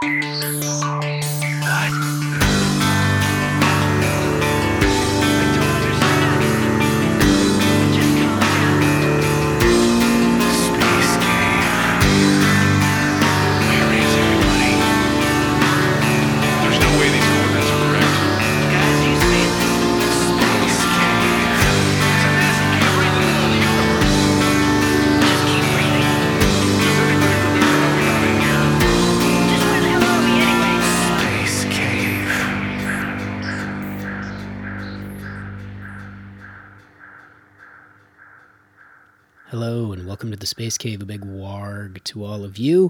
There's The Space Cave, a big warg to all of you.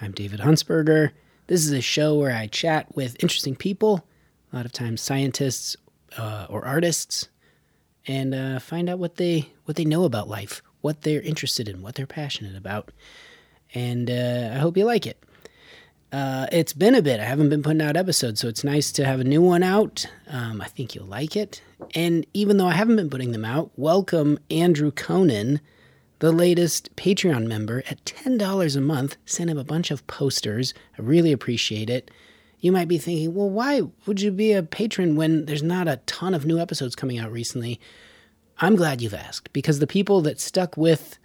I'm David Huntsberger. This is a show where I chat with interesting people, a lot of times scientists uh, or artists, and uh, find out what they what they know about life, what they're interested in, what they're passionate about. And uh, I hope you like it. Uh, it's been a bit. I haven't been putting out episodes, so it's nice to have a new one out. Um, I think you'll like it. And even though I haven't been putting them out, welcome Andrew Conan, the latest Patreon member at $10 a month. Sent him a bunch of posters. I really appreciate it. You might be thinking, well, why would you be a patron when there's not a ton of new episodes coming out recently? I'm glad you've asked because the people that stuck with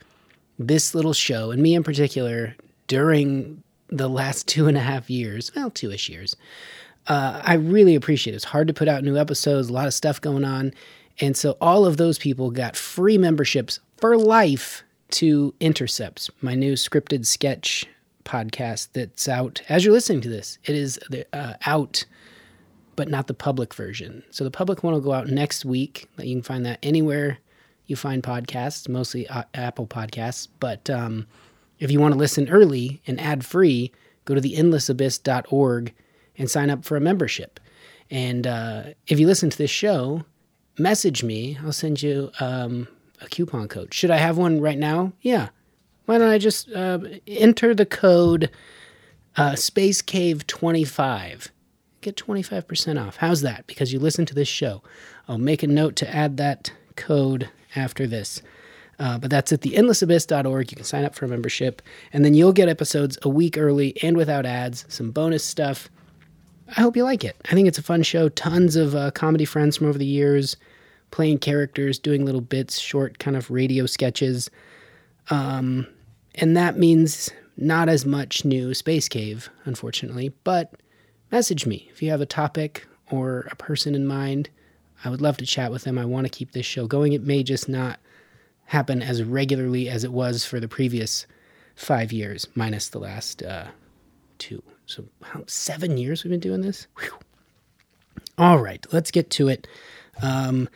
this little show, and me in particular, during the last two and a half years, well, two ish years, uh, I really appreciate it. It's hard to put out new episodes, a lot of stuff going on. And so all of those people got free memberships for life to Intercepts, my new scripted sketch podcast that's out as you're listening to this. It is uh, out, but not the public version. So the public one will go out next week. You can find that anywhere you find podcasts, mostly uh, Apple Podcasts. But um, if you want to listen early and ad free, go to theendlessabyss.org and sign up for a membership. And uh, if you listen to this show, message me. I'll send you um, a coupon code. Should I have one right now? Yeah. Why don't I just uh, enter the code uh, Space Cave 25? Get 25% off. How's that? Because you listen to this show. I'll make a note to add that code after this. Uh, but that's at theendlessabyss.org. You can sign up for a membership, and then you'll get episodes a week early and without ads, some bonus stuff. I hope you like it. I think it's a fun show. Tons of uh, comedy friends from over the years playing characters, doing little bits, short kind of radio sketches. Um, and that means not as much new Space Cave, unfortunately. But message me if you have a topic or a person in mind. I would love to chat with them. I want to keep this show going. It may just not happen as regularly as it was for the previous five years, minus the last uh, two. So, seven years we've been doing this? Whew. All right, let's get to it. Um,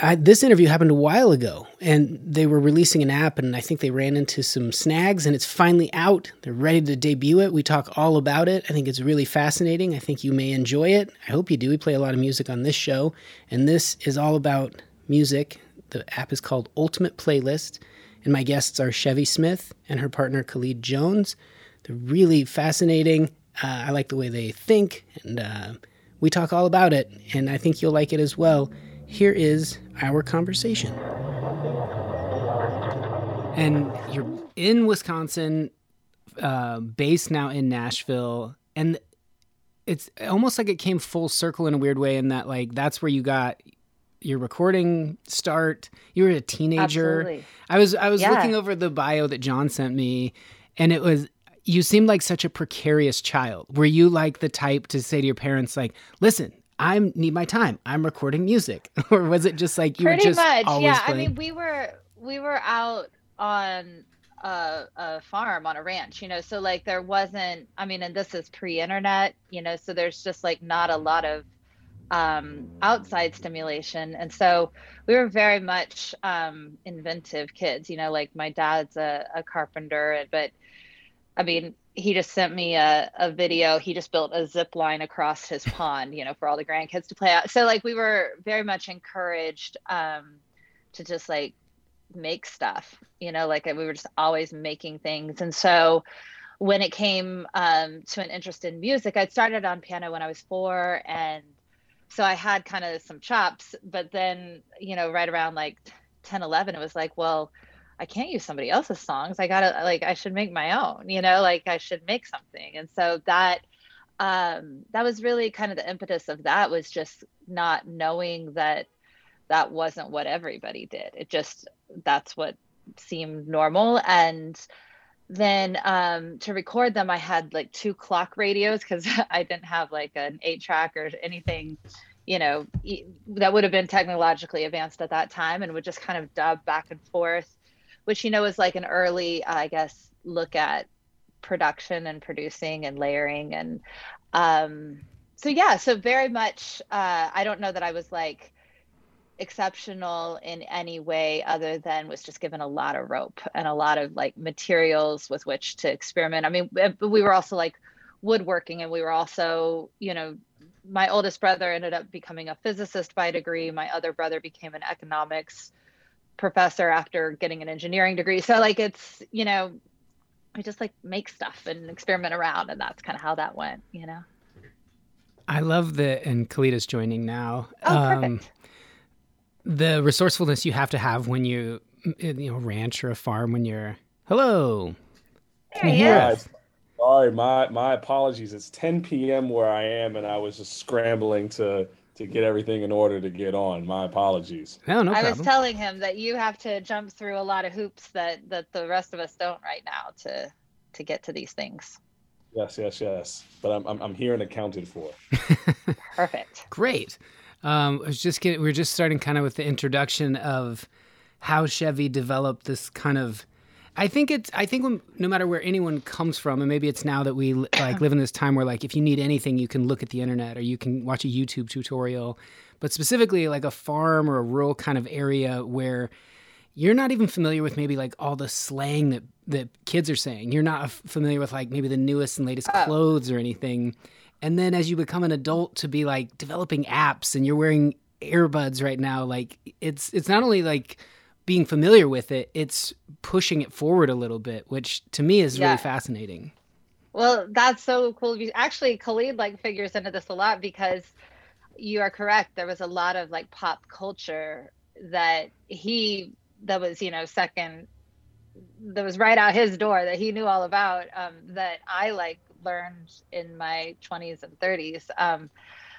I, this interview happened a while ago, and they were releasing an app, and I think they ran into some snags, and it's finally out. They're ready to debut it. We talk all about it. I think it's really fascinating. I think you may enjoy it. I hope you do. We play a lot of music on this show, and this is all about music. The app is called Ultimate Playlist, and my guests are Chevy Smith and her partner Khalid Jones. They're really fascinating. Uh, I like the way they think, and uh, we talk all about it, and I think you'll like it as well. Here is our conversation. And you're in Wisconsin, uh, based now in Nashville, and it's almost like it came full circle in a weird way. In that, like, that's where you got your recording start. You were a teenager. Absolutely. I was I was Yeah. looking over the bio that John sent me, and it was you seemed like such a precarious child. Were you like the type to say to your parents, like, "Listen, I need my time. I'm recording music," or was it just like you Pretty were just much, always yeah. playing? I mean, we were we were out on a, a farm on a ranch, you know. So like there wasn't. I mean, and this is pre-internet, you know. So there's just like not a lot of um, outside stimulation, and so we were very much um, inventive kids, you know. Like my dad's a, a carpenter, but I mean, he just sent me a, a video. He just built a zip line across his pond, you know, for all the grandkids to play out. So like we were very much encouraged um, to just like make stuff, you know, like we were just always making things. And so when it came um, to an interest in music, I started on piano when I was four and so I had kind of some chops, but then, you know, right around like 10, 11, it was like, well, I can't use somebody else's songs. I gotta like I should make my own, you know, like I should make something. And so that um that was really kind of the impetus of that was just not knowing that that wasn't what everybody did. It just that's what seemed normal and then um, to record them i had like two clock radios because i didn't have like an eight track or anything you know that would have been technologically advanced at that time and would just kind of dub back and forth which you know is like an early i guess look at production and producing and layering and um so yeah so very much uh i don't know that i was like exceptional in any way other than was just given a lot of rope and a lot of like materials with which to experiment. I mean, we were also like woodworking and we were also, you know, my oldest brother ended up becoming a physicist by degree. My other brother became an economics professor after getting an engineering degree. So like it's, you know, we just like make stuff and experiment around and that's kind of how that went, you know. I love the and Khalidah's joining now. Oh, perfect. Um, the resourcefulness you have to have when you you know ranch or a farm when you're hello can you hear us sorry my my apologies it's 10 p.m where i am and i was just scrambling to to get everything in order to get on. My apologies. No, no i problem. was telling him that you have to jump through a lot of hoops that that the rest of us don't right now to to get to these things. Yes yes yes. But i'm i'm, I'm here and accounted for. Perfect. Great. Um, I was just getting, we are just starting kind of with the introduction of how Chevy developed this kind of. I think it's. I think when, no matter where anyone comes from, and maybe it's now that we like live in this time where like if you need anything, you can look at the internet or you can watch a YouTube tutorial. But specifically, like a farm or a rural kind of area where you're not even familiar with maybe like all the slang that that kids are saying. You're not familiar with like maybe the newest and latest oh. clothes or anything and then as you become an adult to be like developing apps and you're wearing earbuds right now like it's it's not only like being familiar with it it's pushing it forward a little bit which to me is yeah. really fascinating well that's so cool actually khalid like figures into this a lot because you are correct there was a lot of like pop culture that he that was you know second that was right out his door that he knew all about um, that I like learned in my 20s and 30s. Um,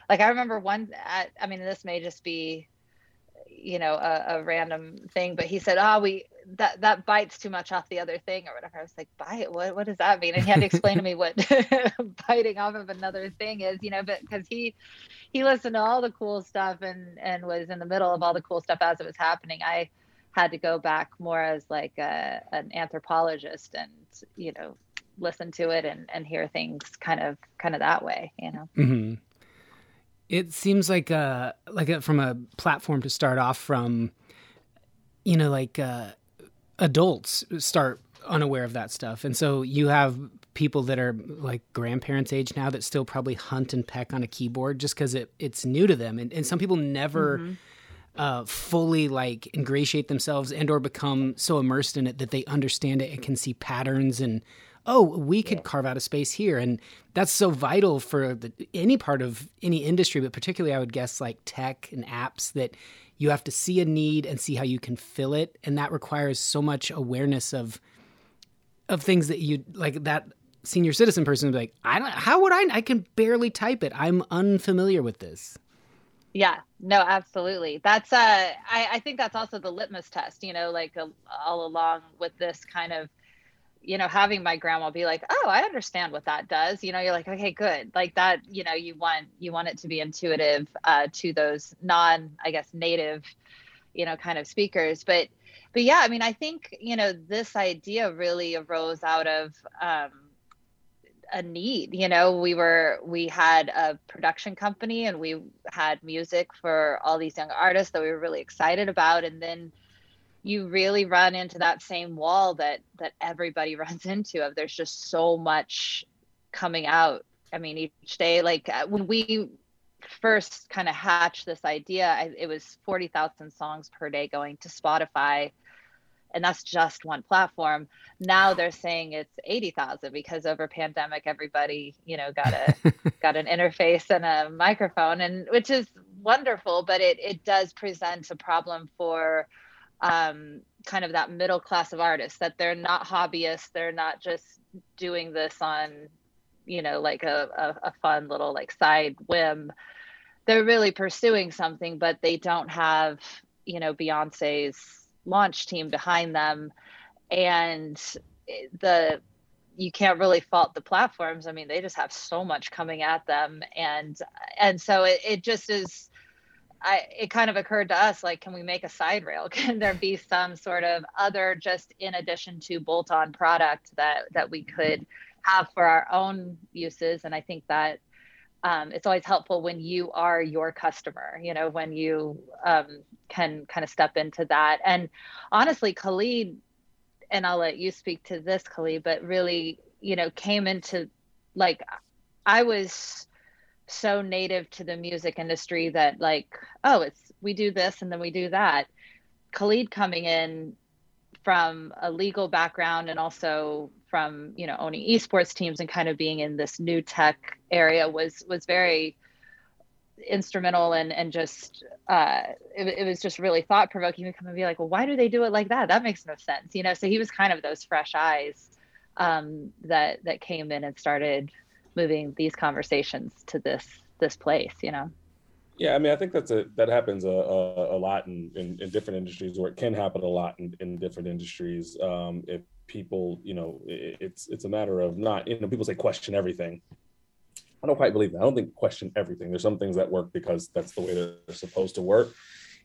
like I remember one, at, I mean, this may just be, you know, a, a random thing, but he said, "Oh, we that that bites too much off the other thing or whatever." I was like, "Bite? What? What does that mean?" And he had to explain to me what biting off of another thing is, you know, but because he he listened to all the cool stuff and and was in the middle of all the cool stuff as it was happening. I had to go back more as like a, an anthropologist and you know listen to it and, and hear things kind of kind of that way you know mm-hmm. It seems like a like a, from a platform to start off from you know like uh, adults start unaware of that stuff and so you have people that are like grandparents age now that still probably hunt and peck on a keyboard just because it, it's new to them and, and some people never mm-hmm. uh, fully like ingratiate themselves and or become so immersed in it that they understand it and can see patterns and oh, we could yeah. carve out a space here. And that's so vital for the, any part of any industry, but particularly I would guess like tech and apps that you have to see a need and see how you can fill it. And that requires so much awareness of of things that you like that senior citizen person would be like, I don't how would I I can barely type it. I'm unfamiliar with this. Yeah, no, absolutely. That's uh I, I think that's also the litmus test, you know, like uh, all along with this kind of you know, having my grandma be like, "Oh, I understand what that does." You know, you're like, "Okay, good." Like that, you know, you want you want it to be intuitive uh, to those non, I guess, native, you know, kind of speakers. But, but yeah, I mean, I think you know, this idea really arose out of um, a need. You know, we were we had a production company and we had music for all these young artists that we were really excited about, and then you really run into that same wall that that everybody runs into of there's just so much coming out. I mean each day like uh, when we first kind of hatched this idea I, it was 40,000 songs per day going to spotify and that's just one platform. Now they're saying it's 80,000 because over pandemic everybody you know got a got an interface and a microphone and which is wonderful but it it does present a problem for um, kind of that middle class of artists that they're not hobbyists they're not just doing this on you know like a, a, a fun little like side whim. They're really pursuing something but they don't have you know beyonce's launch team behind them. And the you can't really fault the platforms. I mean they just have so much coming at them. And and so it, it just is I, it kind of occurred to us like, can we make a side rail? Can there be some sort of other, just in addition to bolt-on product that that we could have for our own uses? And I think that um, it's always helpful when you are your customer. You know, when you um, can kind of step into that. And honestly, Khalid, and I'll let you speak to this, Khalid, but really, you know, came into like I was so native to the music industry that like oh it's we do this and then we do that. Khalid coming in from a legal background and also from you know owning esports teams and kind of being in this new tech area was was very instrumental and and just uh it, it was just really thought provoking to come and be like well why do they do it like that? That makes no sense you know? So he was kind of those fresh eyes um that that came in and started moving these conversations to this this place you know Yeah, I mean, I think that's a that happens a, a, a lot in, in, in different industries, or it can happen a lot in, in different industries. Um, if people, you know, it, it's it's a matter of not, you know, people say question everything. I don't quite believe that. I don't think question everything. There's some things that work because that's the way they're supposed to work.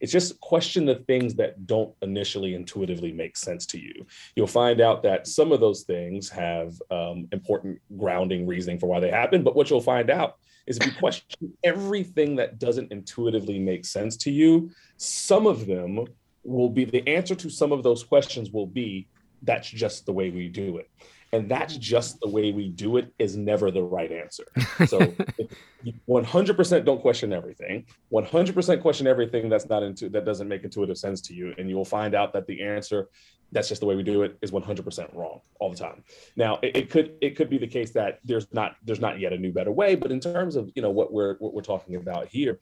It's just question the things that don't initially intuitively make sense to you. You'll find out that some of those things have um, important grounding reasoning for why they happen. But what you'll find out is if you question everything that doesn't intuitively make sense to you, some of them will be the answer to some of those questions will be that's just the way we do it. And that's just the way we do it is never the right answer. So 100% don't question everything. 100% question everything that's not into that doesn't make intuitive sense to you, and you will find out that the answer that's just the way we do it is 100% wrong all the time. Now it, it could it could be the case that there's not there's not yet a new better way, but in terms of you know what we're what we're talking about here,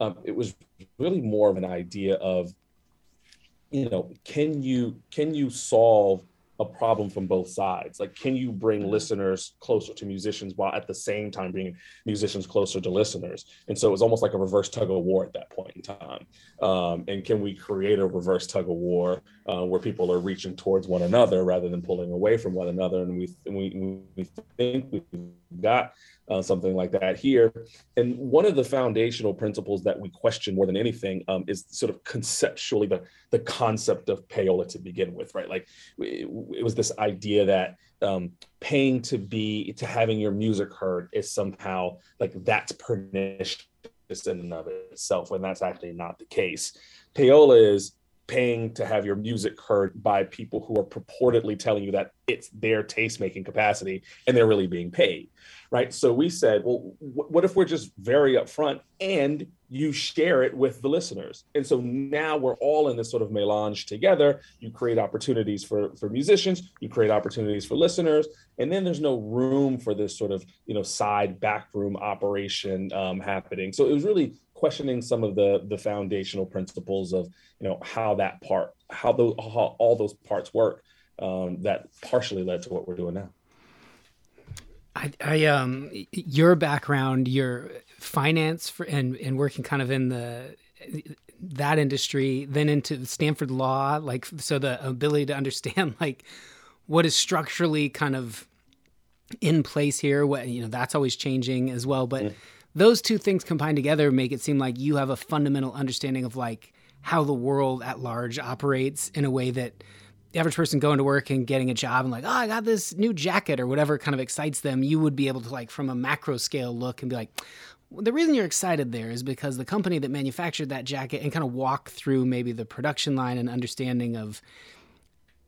um, it was really more of an idea of you know can you can you solve a problem from both sides. Like can you bring listeners closer to musicians while at the same time bringing musicians closer to listeners? And so it was almost like a reverse tug of war at that point in time. Um, and can we create a reverse tug of war uh, where people are reaching towards one another rather than pulling away from one another? And we we, we think we've got uh, something like that here. And one of the foundational principles that we question more than anything um, is sort of conceptually the, the concept of payola to begin with, right? Like it, it was this idea that um, paying to be, to having your music heard is somehow like that's pernicious in and of itself, when that's actually not the case. Payola is paying to have your music heard by people who are purportedly telling you that it's their taste making capacity and they're really being paid right? So we said well what if we're just very upfront and you share it with the listeners? And so now we're all in this sort of melange together. You create opportunities for for musicians you create opportunities for listeners and then there's no room for this sort of you know side backroom operation um, happening. So it was really questioning some of the the foundational principles of you know how that part how those how all those parts work um, that partially led to what we're doing now I, I um your background your finance for and and working kind of in the that industry then into stanford law like so the ability to understand like what is structurally kind of in place here what you know that's always changing as well but Yeah. Those two things combined together make it seem like you have a fundamental understanding of like how the world at large operates in a way that the average person going to work and getting a job and like oh i got this new jacket or whatever kind of excites them you would be able to like from a macro scale look and be like well, the reason you're excited there is because the company that manufactured that jacket and kind of walk through maybe the production line and understanding of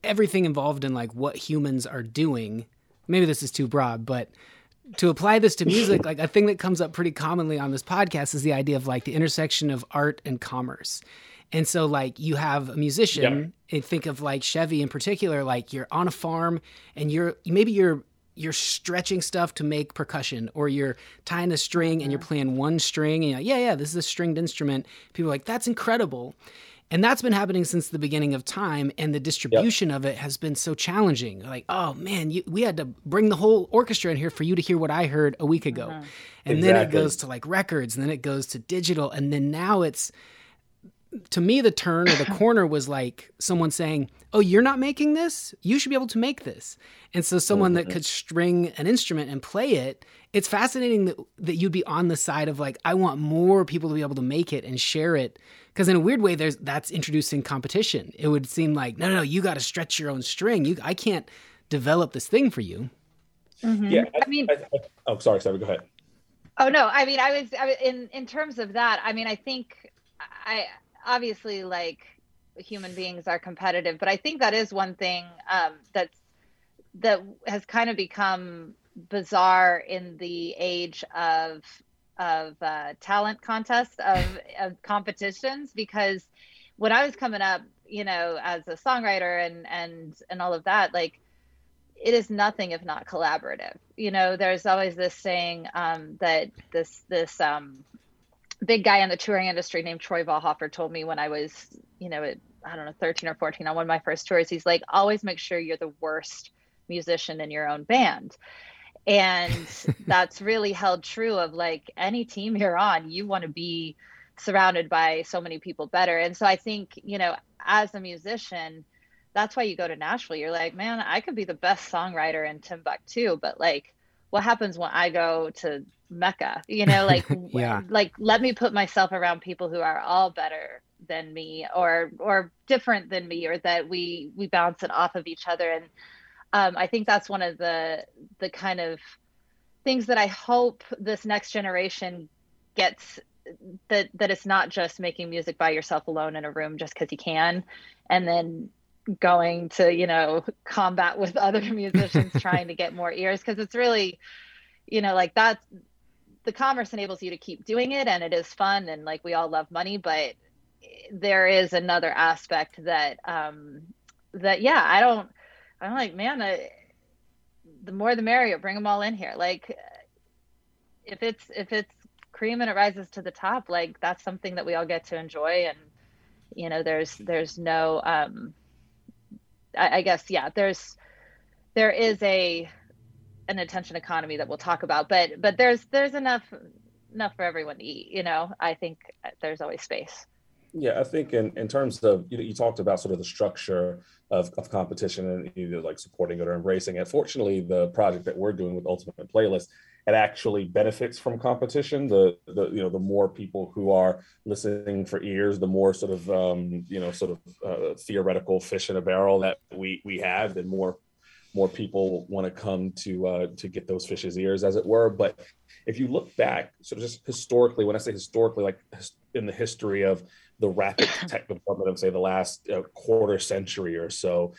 everything involved in like what humans are doing. Maybe this is too broad but to apply this to music like a thing that comes up pretty commonly on this podcast is the idea of like the intersection of art and commerce. And so like you have a musician and think of like chevy in particular like you're on a farm and you're maybe you're you're stretching stuff to make percussion or you're tying a string and you're mm-hmm. playing one string and you're like, yeah yeah this is a stringed instrument. People are like that's incredible And that's been happening since the beginning of time, and the distribution of it has been so challenging. Like, oh man, you, we had to bring the whole orchestra in here for you to hear what I heard a week ago, Uh-huh. and then it goes to like records, and then it goes to digital, and then now it's to me the turn or the corner was like someone saying oh you're not making this you should be able to make this and so someone that mm-hmm. could string an instrument and play it it's fascinating that, that you'd be on the side of like i want more people to be able to make it and share it because in a weird way there's that's introducing competition it would seem like no no, no you got to stretch your own string you i can't develop this thing for you mm-hmm. Yeah, I mean- I, I, oh, sorry, sorry. Go ahead. Oh no, I mean, I was, I was in in terms of that. I mean, I think I obviously like human beings are competitive, but I think that is one thing um, that's that has kind of become bizarre in the age of of uh, talent contests of, of competitions because when I was coming up, you know, as a songwriter and and and all of that, like it is nothing if not collaborative. You know, there's always this saying um, that this this um, big guy in the touring industry named Troy Valhofer told me when I was, you know, at, I don't know, 13 or 14 on one of my first tours. He's like, always make sure you're the worst musician in your own band. And that's really held true of like any team you're on, you want to be surrounded by so many people better. And so I think, you know, as a musician, that's why you go to Nashville. You're like, man, I could be the best songwriter in Timbuktu, but like, what happens when I go to Mecca? You know, like, Yeah. like let me put myself around people who are all better than me, or or different than me, or that we we bounce it off of each other. And um, I think that's one of the the kind of things that I hope this next generation gets that that it's not just making music by yourself alone in a room just because you can, and then going to you know combat with other musicians trying to get more ears because it's really you know like that's the commerce enables you to keep doing it and it is fun and like we all love money but there is another aspect that um that yeah i don't i'm like man I, the more the merrier bring them all in here. Like if it's if it's cream and it rises to the top like that's something that we all get to enjoy and you know there's there's no um I, I guess yeah there's there is a an attention economy that we'll talk about but but there's there's enough enough for everyone to eat you know i think there's always space Yeah, I think in, in terms of you know you talked about sort of the structure of, of competition and either like supporting it or embracing it. Fortunately, the project that we're doing with Ultimate Playlist it actually benefits from competition. The the you know the more people who are listening for ears, the more sort of um, you know sort of uh, theoretical fish in a barrel that we we have, the more more people want to come to uh, to get those fish's ears, as it were. But if you look back, sort of just historically, when I say historically, like in the history of the rapid tech development of say the last uh, quarter century or so,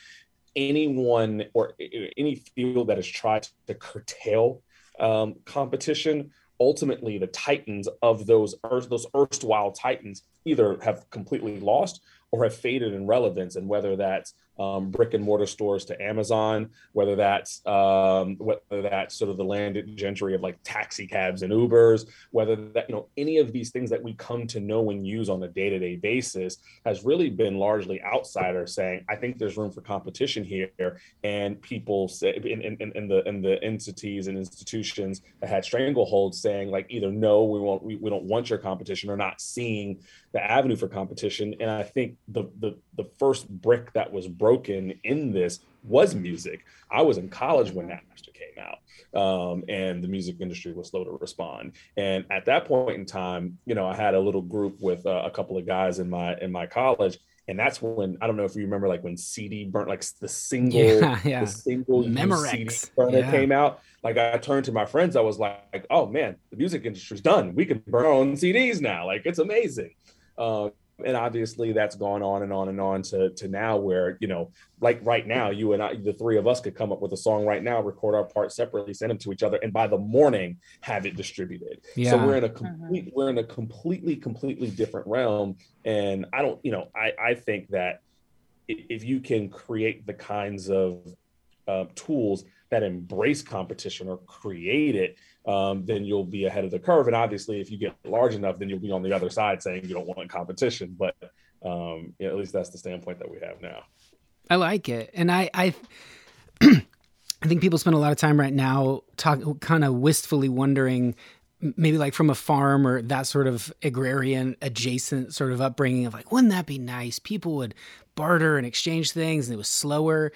anyone or any field that has tried to curtail um, competition, ultimately the titans of those earth, those erstwhile titans either have completely lost or have faded in relevance, and whether that's um, brick and mortar stores to Amazon, whether that's um, whether that's sort of the landed gentry of like taxi cabs and Ubers, whether that you know any of these things that we come to know and use on a day-to-day basis has really been largely outsiders saying, I think there's room for competition here, and people say in, in, in the in the entities and institutions that had strangleholds saying like either no, we won't we, we don't want your competition or not seeing the avenue for competition. And I think the the the first brick that was broken in this was music. I was in college when Napster came out, um, and the music industry was slow to respond. And at that point in time, you know, I had a little group with uh, a couple of guys in my in my college. And that's when I don't know if you remember, like when CD burnt, like the single, Yeah, yeah. the single Memorex, CD burner yeah. came out. Like I turned to my friends, I was like, "Oh man, the music industry's done. We can burn our own CDs now. Like it's amazing." Uh, and obviously that's gone on and on and on to, to now where you know like right now you and i the three of us could come up with a song right now record our parts separately send them to each other and by the morning have it distributed. Yeah. so we're in a complete we're in a completely completely different realm. And i don't you know i i think that if you can create the kinds of uh, tools that embrace competition or create it, um, then you'll be ahead of the curve. And obviously, if you get large enough, then you'll be on the other side saying you don't want competition. But Um, yeah, at least that's the standpoint that we have now. I like it, and I I I think people spend a lot of time right now talk kind of wistfully wondering maybe like from a farm or that sort of agrarian adjacent sort of upbringing of like wouldn't that be nice people would barter and exchange things and it was slower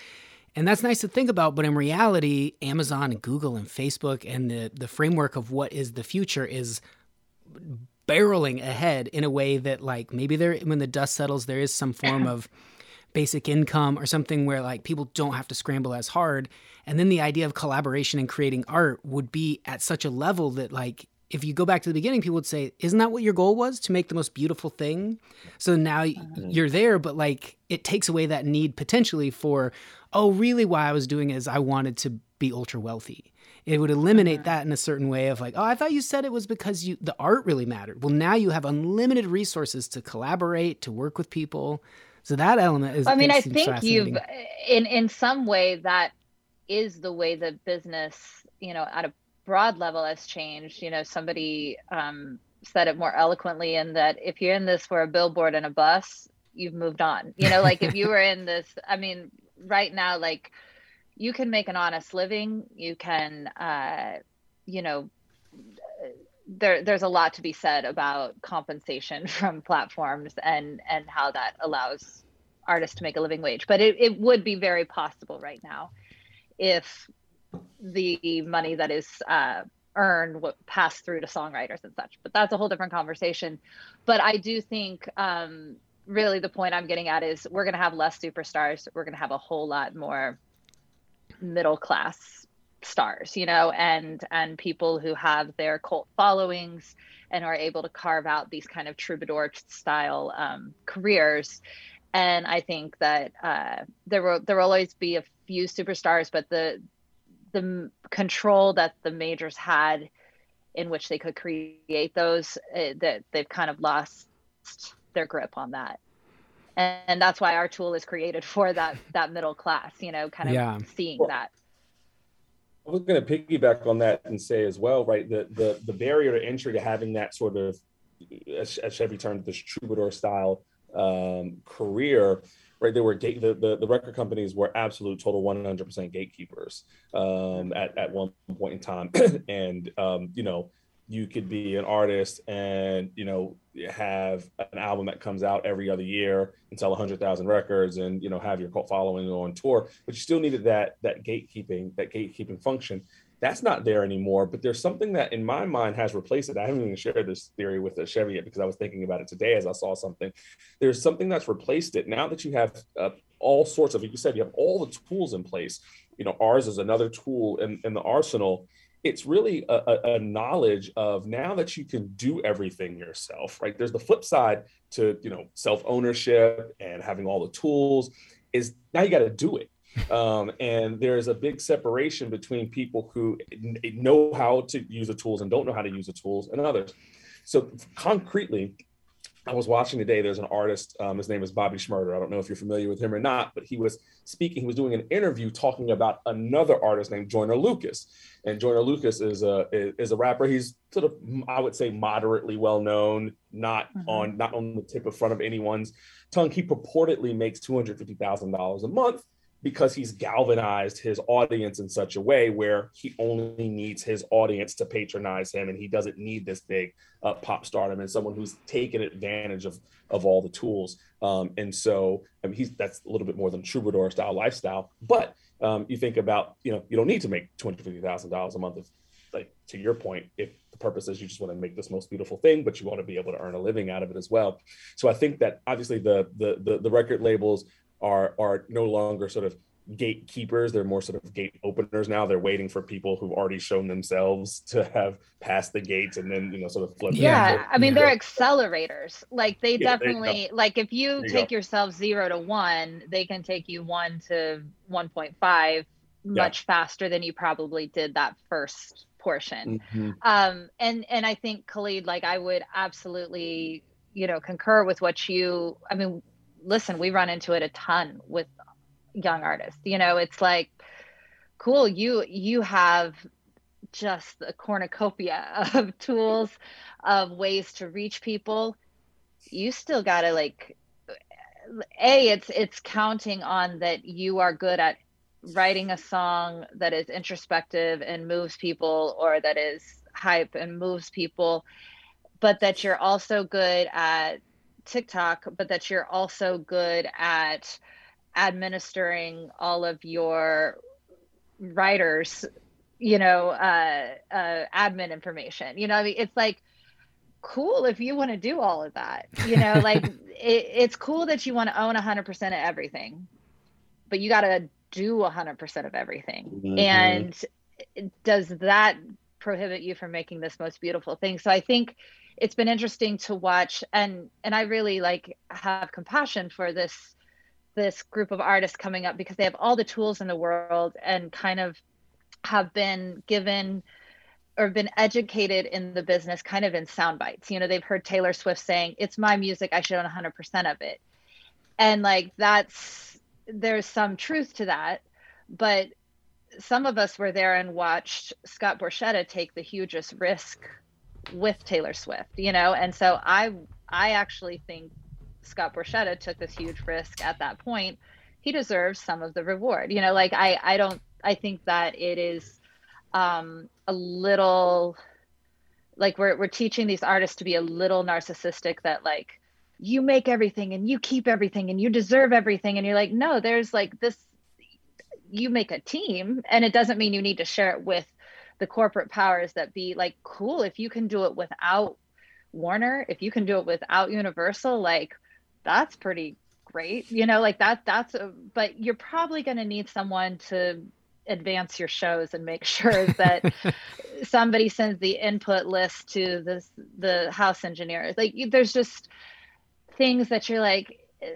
and that's nice to think about but in reality amazon and google and facebook and the the framework of what is the future is barreling ahead in a way that like maybe there when the dust settles there is some form of basic income or something where like people don't have to scramble as hard. And then the idea of collaboration and creating art would be at such a level that like if you go back to the beginning people would say isn't that what your goal was? To make the most beautiful thing? So now uh-huh. you're there but like it takes away that need potentially for oh really why i was doing it is i wanted to be ultra wealthy. It would eliminate uh-huh. that in a certain way of like oh i thought you said it was because you the art really mattered. Well now you have unlimited resources to collaborate to work with people. So that element is I mean, I think you've eh, in in some way that is the way the business, you know, at a broad level has changed. You know, somebody um, said it more eloquently in that if you're in this for a billboard and a bus, you've moved on. You know, like if you were in this, I mean, right now, like you can make an honest living. You can, uh, you know, there there's a lot to be said about compensation from platforms and and how that allows artists to make a living wage but it, it would be very possible right now if the money that is uh, earned would pass through to songwriters and such but that's a whole different conversation. But i do think um, really the point i'm getting at is we're going to have less superstars we're going to have a whole lot more middle class stars you know and and people who have their cult followings and are able to carve out these kind of troubadour style um, careers. And i think that uh, there will there will always be a few superstars but the the control that the majors had in which they could create those uh, that they've kind of lost their grip on that and, and that's why our tool is created for that that middle class you know kind of Yeah. seeing Well, that I was going to piggyback on that and say as well, right? The the the barrier to entry to having that sort of, as, as Chevy termed this troubadour style um, career, right? They were gate the, the the record companies were absolute total one hundred percent gatekeepers um, at at one point in time, and um, you know you could be an artist and you know have an album that comes out every other year and sell 100,000 records and you know have your cult following on tour but you still needed that that gatekeeping that gatekeeping function that's not there anymore but there's something that in my mind has replaced it. I haven't even shared this theory with the chevy yet because i was thinking about it today as i saw something. There's something that's replaced it. Now that you have uh, all sorts of like you said you have all the tools in place you know ours is another tool in, in the arsenal. It's really a, a, knowledge of now that you can do everything yourself right? There's the flip side to you know self ownership and having all the tools is now you got to do it um, and there's a big separation between people who know how to use the tools and don't know how to use the tools and others so concretely I was watching today. There's an artist. Um, his name is Bobby Shmurda. I don't know if you're familiar with him or not, but he was speaking. He was doing an interview talking about another artist named Joyner Lucas. And Joyner Lucas is a is a rapper. He's sort of I would say moderately well known, not Mhm. on not on the tip of front of anyone's tongue. He purportedly makes two hundred fifty thousand dollars a month because he's galvanized his audience in such a way where he only needs his audience to patronize him and he doesn't need this big uh, pop stardom and someone who's taken advantage of of all the tools. Um, and so I mean, he's that's a little bit more than troubadour style lifestyle but um, you think about you know you don't need to make $250000 a month if like to your point if the purpose is you just want to make this most beautiful thing but you want to be able to earn a living out of it as well. So i think that obviously the the the, the record labels are are no longer sort of gatekeepers. They're more sort of gate openers now. They're waiting for people who've already shown themselves to have passed the gates and then you know sort of flip Yeah. yeah, i mean they're accelerators. Like they Yeah, there you definitely like if you There you take yourself zero to one they can take you one to 1.5 much faster than you probably did that first portion. Mhm. um and and i think khalid like i would absolutely you know concur with what you i mean listen we run into it a ton with young artists. You know it's like cool you you have just a cornucopia of tools of ways to reach people. You still got to like a it's it's counting on that you are good at writing a song that is introspective and moves people or that is hype and moves people but that you're also good at TikTok but that you're also good at administering all of your writers you know uh, uh admin information. You know I mean, it's like cool if you want to do all of that you know like it, it's cool that you want to own 100% of everything but you got to do 100% of everything. Mhm. and does that prohibit you from making this most beautiful thing? So i think it's been interesting to watch and and i really like have compassion for this this group of artists coming up because they have all the tools in the world and kind of have been given or been educated in the business kind of in sound bites. You know, they've heard Taylor Swift saying, "It's my music, I should own 100% of it." And like that's there's some truth to that, but some of us were there and watched Scott Borchetta take the hugest risk with Taylor Swift, you know? And so I I actually think Scott Borchetta took this huge risk at that point. He deserves some of the reward. You know, like I I don't I think that it is um a little like we're we're teaching these artists to be a little narcissistic that like you make everything and you keep everything and you deserve everything and you're like no there's like this you make a team and it doesn't mean you need to share it with the corporate powers that be like cool if you can do it without Warner if you can do it without Universal like that's pretty great you know like that that's a, but you're probably going to need someone to advance your shows and make sure that somebody sends the input list to this the house engineers. Like there's just things that you're like eh,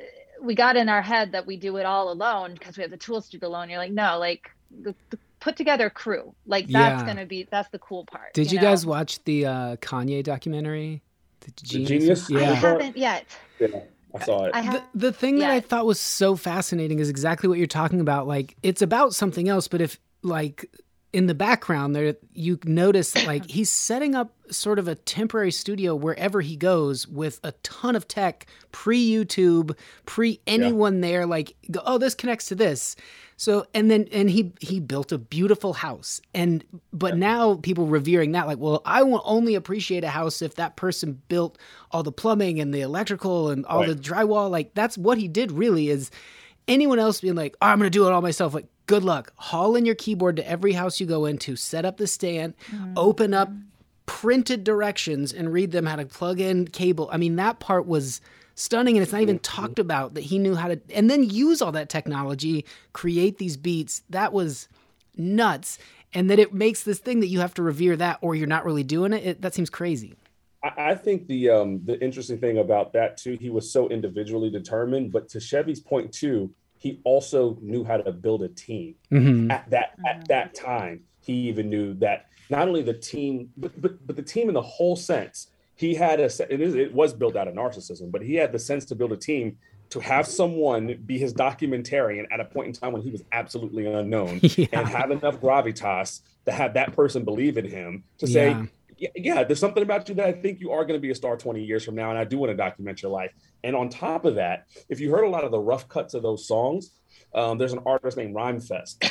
we got in our head that we do it all alone because we have the tools to do it alone. You're like no like the, the put together crew like that's Yeah. gonna be that's the cool part Did you, know? guys watch the uh, Kanye documentary? The Genius? i Yeah. haven't yet Yeah, I saw it. i the, have the thing that I thought was so fascinating is exactly what you're talking about. Like it's about something else, but if like in the background there you notice like he's setting up sort of a temporary studio wherever he goes with a ton of tech pre YouTube, pre anyone there like go, oh this connects to this. So and then and he he built a beautiful house. And but now people revering that like well I will only appreciate a house if that person built all the plumbing and the electrical and all Right. the drywall. Like that's what he did really is anyone else being like oh, I'm going to do it all myself like good luck. Haul in your keyboard to every house you go into set up the stand mm-hmm. open up mm-hmm. printed directions and read them how to plug in cable. I mean that part was stunning and it's not even talked about that he knew how to and then use all that technology create these beats that was nuts and that it makes this thing that you have to revere that or you're not really doing it, it that seems crazy I, I think the um the interesting thing about that too, he was so individually determined, but to Chevy's point too, he also knew how to build a team. mm-hmm. At that at that time, he even knew that not only the team, but but, but the team in the whole sense. He had a it, is, it was built out of narcissism, but he had the sense to build a team to have someone be his documentarian at a point in time when he was absolutely unknown yeah and have enough gravitas to have that person believe in him to say, Yeah. yeah, there's something about you that I think you are going to be a star 20 years from now, and I do want to document your life. And on top of that, if you heard a lot of the rough cuts of those songs, um, there's an artist named Rhymefest.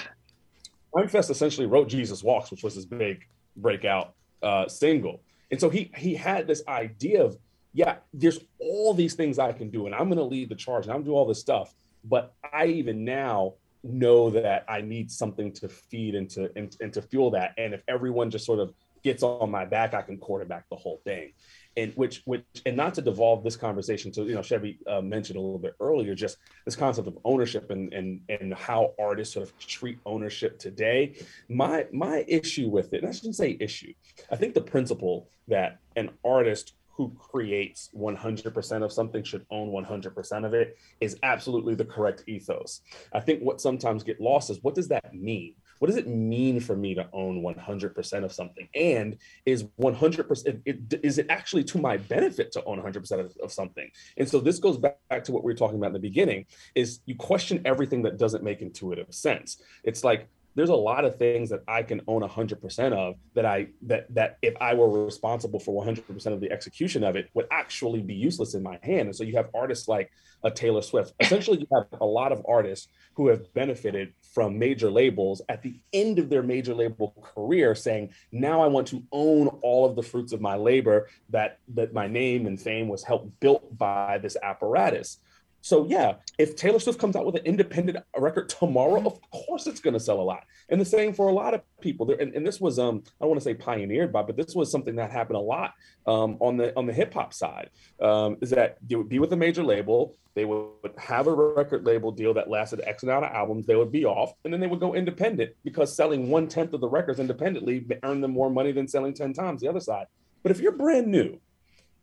Rhymefest essentially wrote Jesus Walks, which was his big breakout uh, single. And so he he had this idea of, yeah, there's all these things I can do, and I'm going to lead the charge, and I'm going to do all this stuff. But I even now know that I need something to feed and to and, and to fuel that. And if everyone just sort of gets on my back, I can quarterback the whole thing. And which which and not to devolve this conversation to you know Chevy uh, mentioned a little bit earlier, just this concept of ownership and and and how artists sort of treat ownership today. My my issue with it, I shouldn't say issue. I think the principle that an artist who creates 100% of something should own 100% of it is absolutely the correct ethos. I think what sometimes get lost is what does that mean? What does it mean for me to own 100% of something? And is 100% it, is it actually to my benefit to own 100% of, of something? And so this goes back, back to what we were talking about in the beginning is you question everything that doesn't make intuitive sense. It's like there's a lot of things that I can own 100% of that I that that if I were responsible for 100% of the execution of it would actually be useless in my hand. And so you have artists like a Taylor Swift. Essentially, you have a lot of artists who have benefited from major labels at the end of their major label career saying, now I want to own all of the fruits of my labor that that my name and fame was helped built by this apparatus. So yeah, if Taylor Swift comes out with an independent record tomorrow, of course it's going to sell a lot. And the same for a lot of people. There, and, and this was um I don't want to say pioneered by, but this was something that happened a lot um, on the on the hip hop side. Um, is that would be with a major label, they would have a record label deal that lasted X amount of albums, they would be off, and then they would go independent because selling one tenth of the records independently earned them more money than selling ten times the other side. But if you're brand new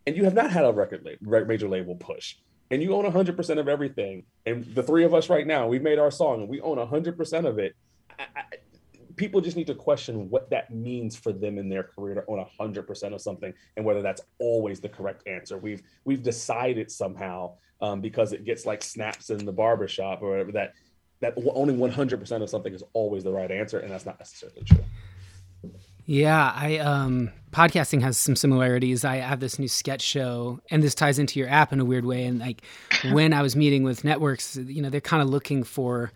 and you have not had a record label, major label push and you own 100% of everything. And the three of us right now—we've made our song and we own 100% of it. I, I, people just need to question what that means for them in their career to own 100% of something and whether that's always the correct answer. We've we've decided somehow um, because it gets like snaps in the barbershop or whatever that that owning 100% of something is always the right answer and that's not necessarily true Yeah, I um podcasting has some similarities. I have this new sketch show and this ties into your app in a weird way and like when I was meeting with networks, you know, they're kind of looking for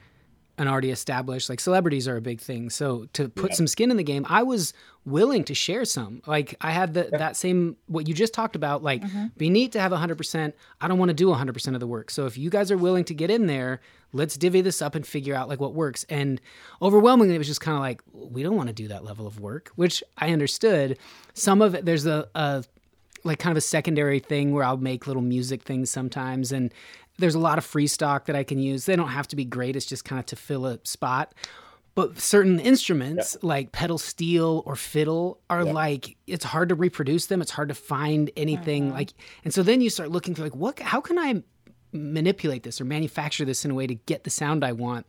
an already established like celebrities are a big thing. So to put Yeah. some skin in the game, I was willing to share some. Like I had the, Yeah. that same what you just talked about like Mm-hmm. be neat to have 100%. I don't want to do 100% of the work. So if you guys are willing to get in there, let's divvy this up and figure out like what works. And overwhelmingly, it was just kind of like, we don't want to do that level of work, which I understood. Some of it, there's a, a like kind of a secondary thing where I'll make little music things sometimes. And there's a lot of free stock that I can use. They don't have to be great. It's just kind of to fill a spot. But certain instruments like pedal steel or fiddle are Yeah. like it's hard to reproduce them. It's hard to find anything mm-hmm. like and so then you start looking through like what how can I manipulate this or manufacture this in a way to get the sound I want.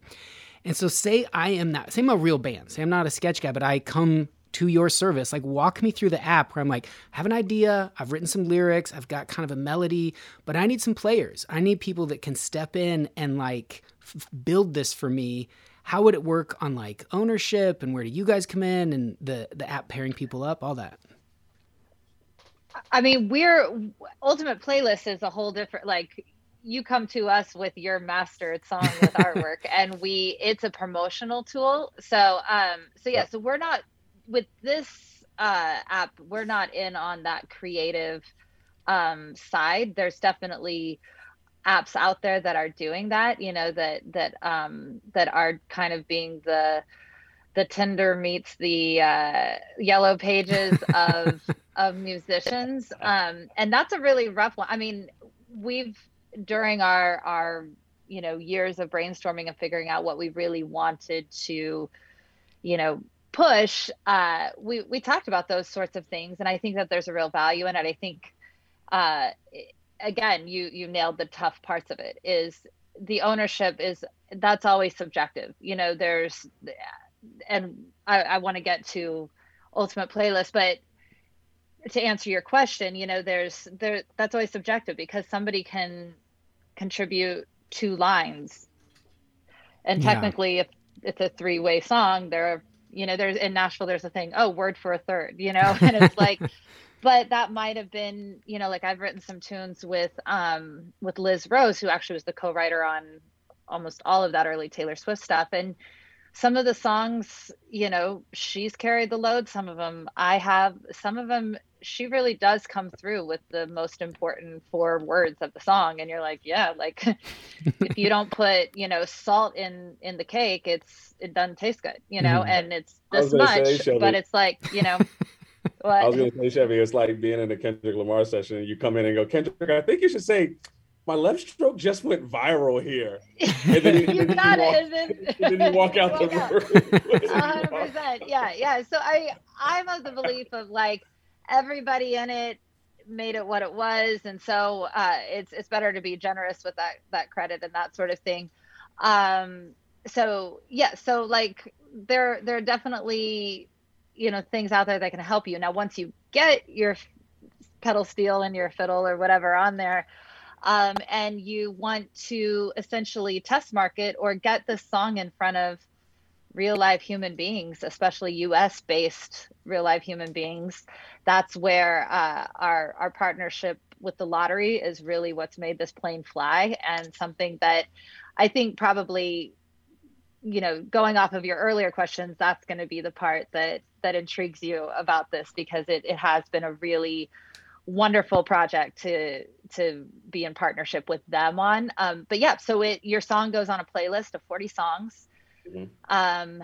And so say I am not say I'm a real band. Say I'm not a sketch guy, but I come to your service. Like walk me through the app where I'm like, I have an idea, I've written some lyrics, I've got kind of a melody, but I need some players. I need people that can step in and like f- build this for me. How would it work on like ownership and where do you guys come in and the the app pairing people up, all that? I mean, we're ultimate playlist is a whole different like you come to us with your mastered song with artwork and we it's a promotional tool. So um so yeah, Yeah. so we're not with this uh app, we're not in on that creative um side. There's definitely apps out there that are doing that, you know, that that um that are kind of being the the Tinder meets the uh, yellow pages of of musicians, um, and that's a really rough one. I mean, we've during our our you know years of brainstorming and figuring out what we really wanted to, you know, push. Uh, we we talked about those sorts of things, and I think that there's a real value in it. I think, uh, again, you you nailed the tough parts of it. Is the ownership is that's always subjective. You know, there's and I, I want to get to ultimate playlist, but to answer your question, you know, there's there that's always subjective because somebody can contribute two lines, and Yeah. technically, if it's a three-way song, there are you know, there's in Nashville, there's a thing, oh, word for a third, you know, and it's like, but that might have been, you know, like I've written some tunes with um with Liz Rose, who actually was the co-writer on almost all of that early Taylor Swift stuff, and some of the songs, you know, she's carried the load. Some of them I have. Some of them she really does come through with the most important four words of the song, and you're like, yeah, like if you don't put, you know, salt in in the cake, it's it doesn't taste good, you know, Mhm. and it's this gonna say, much, Shelby- but it's like, you know, I was to say, Chevy, it's like being in a Kendrick Lamar session and you come in and go, Kendrick, I think you should say, my left stroke just went viral here. And then, and you then got walk, it, and then, and then you walk out the room. A hundred percent. Yeah, yeah. So I I'm of the belief of like everybody in it made it what it was, and so uh, it's it's better to be generous with that that credit and that sort of thing. Um, so yeah, so like there there are definitely you know things out there that can help you. Now once you get your pedal steel and your fiddle or whatever on there. Um, and you want to essentially test market or get the song in front of real live human beings, especially US based real live human beings. That's where uh, our, our partnership with the lottery is really what's made this plane fly and something that I think probably you know going off of your earlier questions that's going to be the part that that intrigues you about this because it, it has been a really wonderful project to to be in partnership with them on. Um, but yeah so it your song goes on a playlist of 40 songs Mhm. um,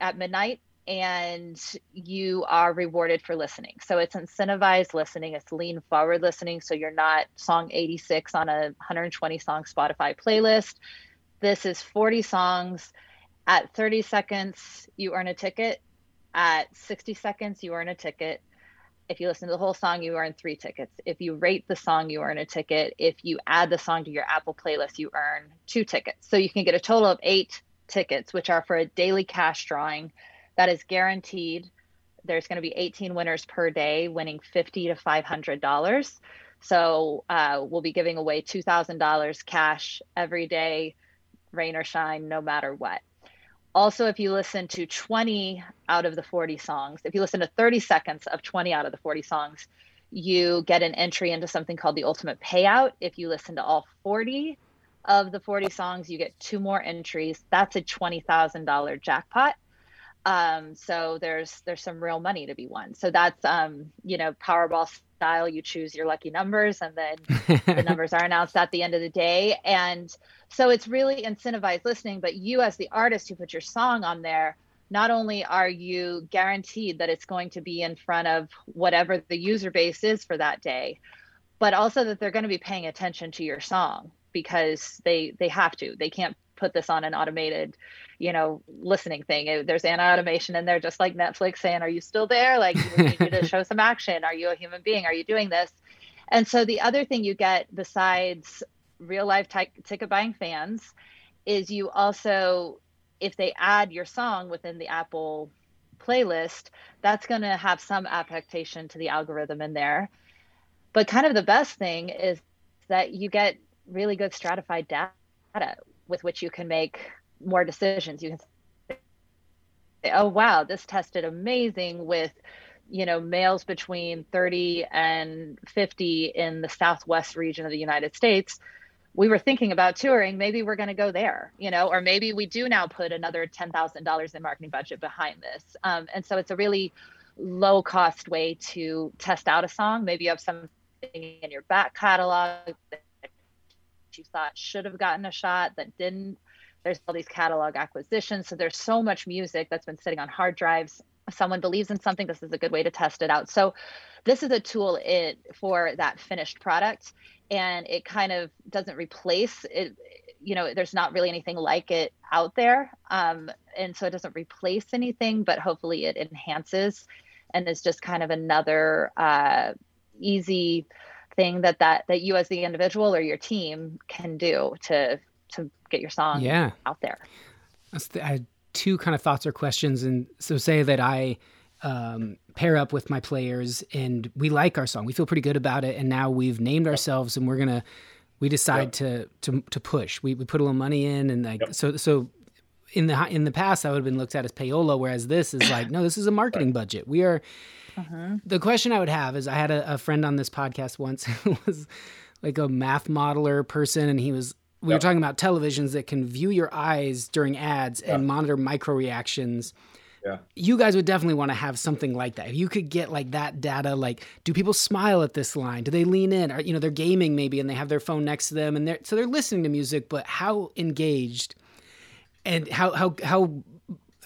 at midnight and you are rewarded for listening. So it's incentivized listening it's lean forward listening so you're not song 86 on a 120 song spotify playlist. This is 40 songs. At 30 seconds you earn a ticket. At 60 seconds you earn a ticket if you listen to the whole song you earn three tickets. If you rate the song you earn a ticket. If you add the song to your apple playlist you earn two tickets. So you can get a total of eight tickets which are for a daily cash drawing. That is guaranteed. There's going to be 18 winners per day winning 50 to 500 dollars. So uh, we'll be giving away $2000 cash every day rain or shine no matter what also if you listen to 20 out of the 40 songs if you listen to 30 seconds of 20 out of the 40 songs you get an entry into something called the ultimate payout. If you listen to all 40 of the 40 songs you get two more entries. That's a $20000 jackpot. Um, so there's there's some real money to be won. So that's um, you know powerball style you choose your lucky numbers and then the numbers are announced at the end of the day. And so it's really incentivized listening but you as the artist who put your song on there not only are you guaranteed that it's going to be in front of whatever the user base is for that day but also that they're going to be paying attention to your song because they they have to. They can't put this on an automated you know listening thing. There's an automation in there just like netflix saying are you still there? Like we need you to show some action. Are you a human being? Are you doing this? And so the other thing you get besides real life ti- ticket buying fans is you also if they add your song within the apple playlist that's going to have some affectation to the algorithm in there. But kind of the best thing is that you get really good stratified data with which you can make more decisions. You can say oh wow this tested amazing with you know males between 30 and 50 in the southwest region of the united states. We were thinking about touring. Maybe we're going to go there you know or maybe we do now put another $10000 in marketing budget behind this. Um, and so it's a really low cost way to test out a song. Maybe you have something in your back catalog that you thought should have gotten a shot that didn't. There's all these catalog acquisitions. So there's so much music that's been sitting on hard drives. Someone believes in something this is a good way to test it out. So this is a tool it for that finished product and it kind of doesn't replace it. You know there's not really anything like it out there um, and so it doesn't replace anything but hopefully it enhances and is just kind of another uh, easy thing that that that you as the individual or your team can do to to get your song yeah out there I had two kind of thoughts or questions, and so say that I um, pair up with my players and we like our song, we feel pretty good about it, and now we've named ourselves and we're gonna we decide to to to push. We we put a little money in, and like Yep. so so. In the in the past, that would have been looked at as payola, whereas this is like, no, this is a marketing budget. We are. Mm-hmm. The question I would have is, I had a, a friend on this podcast once who was like a math modeler person, and he was we were talking about televisions that can view your eyes during ads and Yeah. monitor micro reactions. Yeah. You guys would definitely want to have something like that. If you could get like that data, like do people smile at this line? Do they lean in? Or you know, they're gaming maybe and they have their phone next to them and they're so they're listening to music, but how engaged and how how how